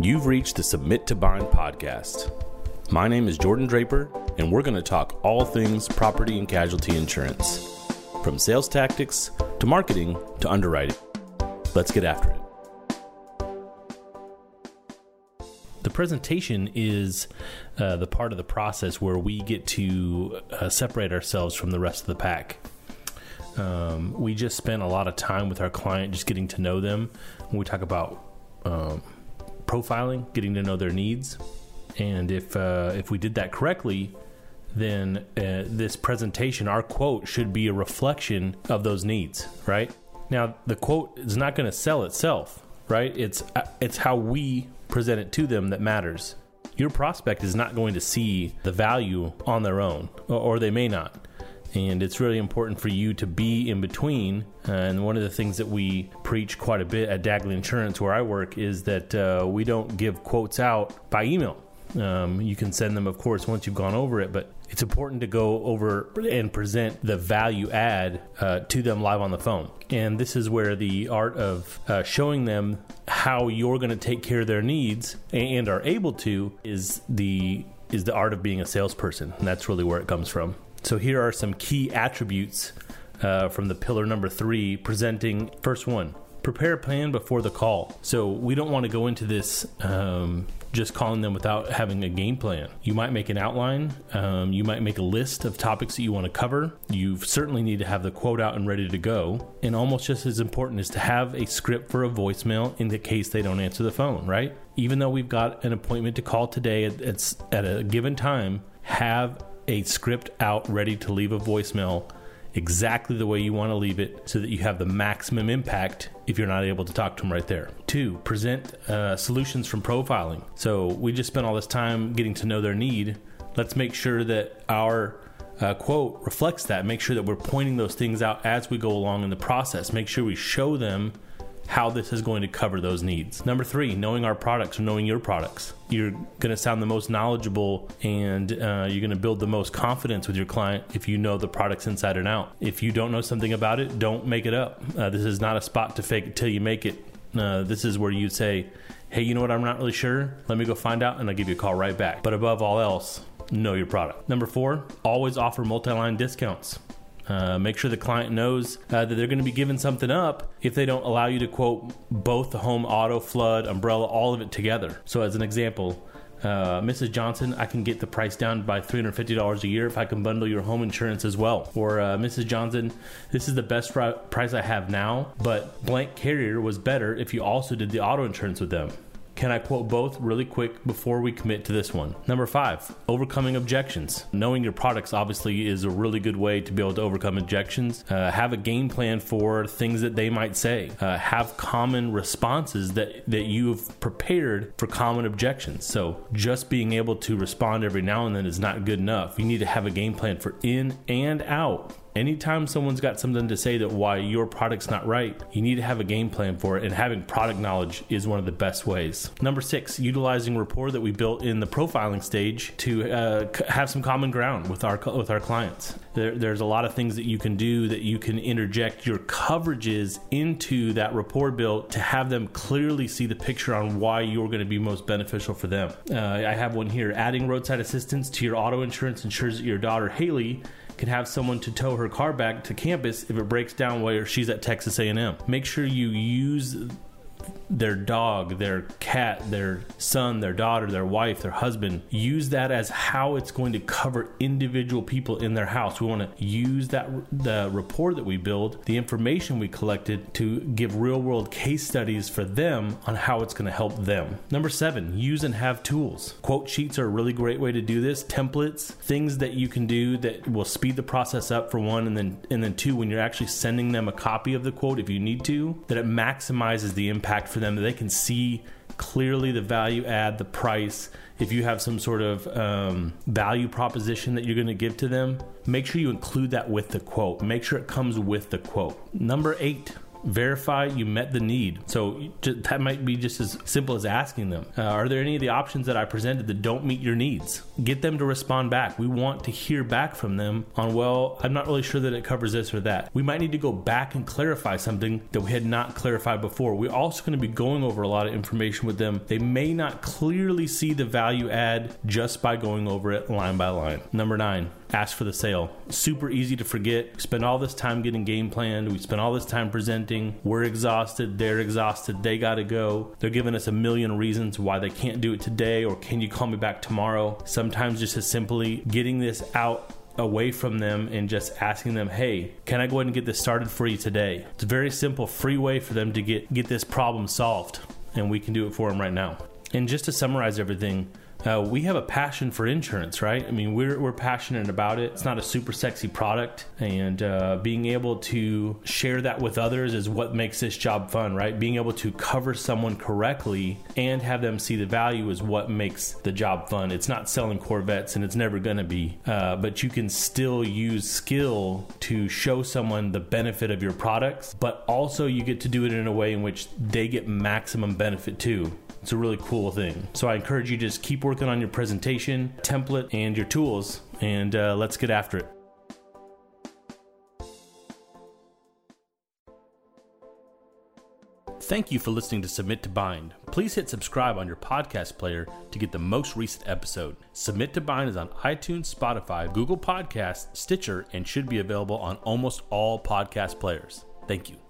You've reached the Submit to Bind podcast. My name is Jordan Draper, and we're going to talk all things property and casualty insurance, from sales tactics to marketing to underwriting. Let's get after it. The presentation is uh, the part of the process where we get to uh, separate ourselves from the rest of the pack. Um, we just spent a lot of time with our client just getting to know them. When we talk about um, profiling, getting to know their needs, and if uh, if we did that correctly, then uh, this presentation, our quote, should be a reflection of those needs. Right now, the quote is not going to sell itself. Right? It's uh, it's how we present it to them that matters. Your prospect is not going to see the value on their own, or, or they may not and it's really important for you to be in between. Uh, and one of the things that we preach quite a bit at Dagley Insurance, where I work, is that uh, we don't give quotes out by email. Um, you can send them, of course, once you've gone over it, but it's important to go over and present the value add uh, to them live on the phone. And this is where the art of uh, showing them how you're going to take care of their needs and are able to is the is the art of being a salesperson. And that's really where it comes from. So here are some key attributes uh, from the pillar number three, presenting first one. Prepare a plan before the call. So we don't want to go into this um, just calling them without having a game plan. You might make an outline. Um, you might make a list of topics that you want to cover. You certainly need to have the quote out and ready to go. And almost just as important is to have a script for a voicemail in the case they don't answer the phone, right? Even though we've got an appointment to call today at, a given time, have a script out ready to leave a voicemail exactly the way you want to leave it so that you have the maximum impact if you're not able to talk to them right there. Two, present uh, solutions from profiling. So we just spent all this time getting to know their need. Let's make sure that our uh, quote reflects that. Make sure that we're pointing those things out as we go along in the process. Make sure we show them how this is going to cover those needs. Number three, knowing our products or knowing your products. You're going to sound the most knowledgeable and uh, you're going to build the most confidence with your client if you know the products inside and out. If you don't know something about it, don't make it up. Uh, this is not a spot to fake it till you make it. Uh, this is where you say, hey, you know what, I'm not really sure. Let me go find out and I'll give you a call right back. But above all else, know your product. Number four, always offer multi line discounts. Uh, make sure the client knows uh, that they're going to be giving something up if they don't allow you to quote both the home auto, flood, umbrella, all of it together. So, as an example, uh, Mrs. Johnson, I can get the price down by $350 a year if I can bundle your home insurance as well. Or uh, Mrs. Johnson, this is the best price I have now, but blank carrier was better if you also did the auto insurance with them. Can I quote both really quick before we commit to this one? Number five, overcoming objections. Knowing your products obviously is a really good way to be able to overcome objections. Uh, have a game plan for things that they might say. Uh, have common responses that, that you've prepared for common objections. So just being able to respond every now and then is not good enough. You need to have a game plan for in and out anytime someone's got something to say that why your product's not right, you need to have a game plan for it, and having product knowledge is one of the best ways. Number six, utilizing rapport that we built in the profiling stage to uh, have some common ground with our with our clients. There, there's a lot of things that you can do that you can interject your coverages into that rapport built to have them clearly see the picture on why you're going to be most beneficial for them. Uh, I have one here: adding roadside assistance to your auto insurance ensures that your daughter Haley can have someone to tow her car back to campus if it breaks down while she's at Texas A&M. Make sure you use their dog, their cat, their son, their daughter, their wife, their husband, use that as how it's going to cover individual people in their house. We want to use that the rapport that we build, the information we collected to give real world case studies for them on how it's going to help them. Number 7, use and have tools. Quote sheets are a really great way to do this. Templates, things that you can do that will speed the process up for one and then and then two when you're actually sending them a copy of the quote if you need to, that it maximizes the impact for them that they can see clearly the value add, the price. If you have some sort of um, value proposition that you're going to give to them, make sure you include that with the quote. Make sure it comes with the quote. Number eight, verify you met the need. So that might be just as simple as asking them, uh, Are there any of the options that I presented that don't meet your needs? Get them to respond back. We want to hear back from them on, Well, I'm not really sure that it covers this or that. We might need to go back and clarify something that we had not clarified before. We're also going to be going over a lot of information with them. They may not clearly see the value add just by going over it line by line. Number nine, ask for the sale. Super easy to forget. We spend all this time getting game planned. We spend all this time presenting. We're exhausted. They're exhausted. They got to go. They're giving us a million reasons why they can't do it today or can you call me back tomorrow? Sometimes just as simply getting this out away from them and just asking them, "Hey, can I go ahead and get this started for you today?" It's a very simple, free way for them to get get this problem solved, and we can do it for them right now. And just to summarize everything, uh, we have a passion for insurance, right? I mean, we're, we're passionate about it. It's not a super sexy product, and uh, being able to share that with others is what makes this job fun, right? Being able to cover someone correctly and have them see the value is what makes the job fun. It's not selling Corvettes, and it's never going to be, uh, but you can still use skill to show someone the benefit of your products, but also you get to do it in a way in which they get maximum benefit too. It's a really cool thing. So I encourage you to just keep working on your presentation, template, and your tools, and uh, let's get after it. Thank you for listening to Submit to Bind. Please hit subscribe on your podcast player to get the most recent episode. Submit to Bind is on iTunes, Spotify, Google Podcasts, Stitcher, and should be available on almost all podcast players. Thank you.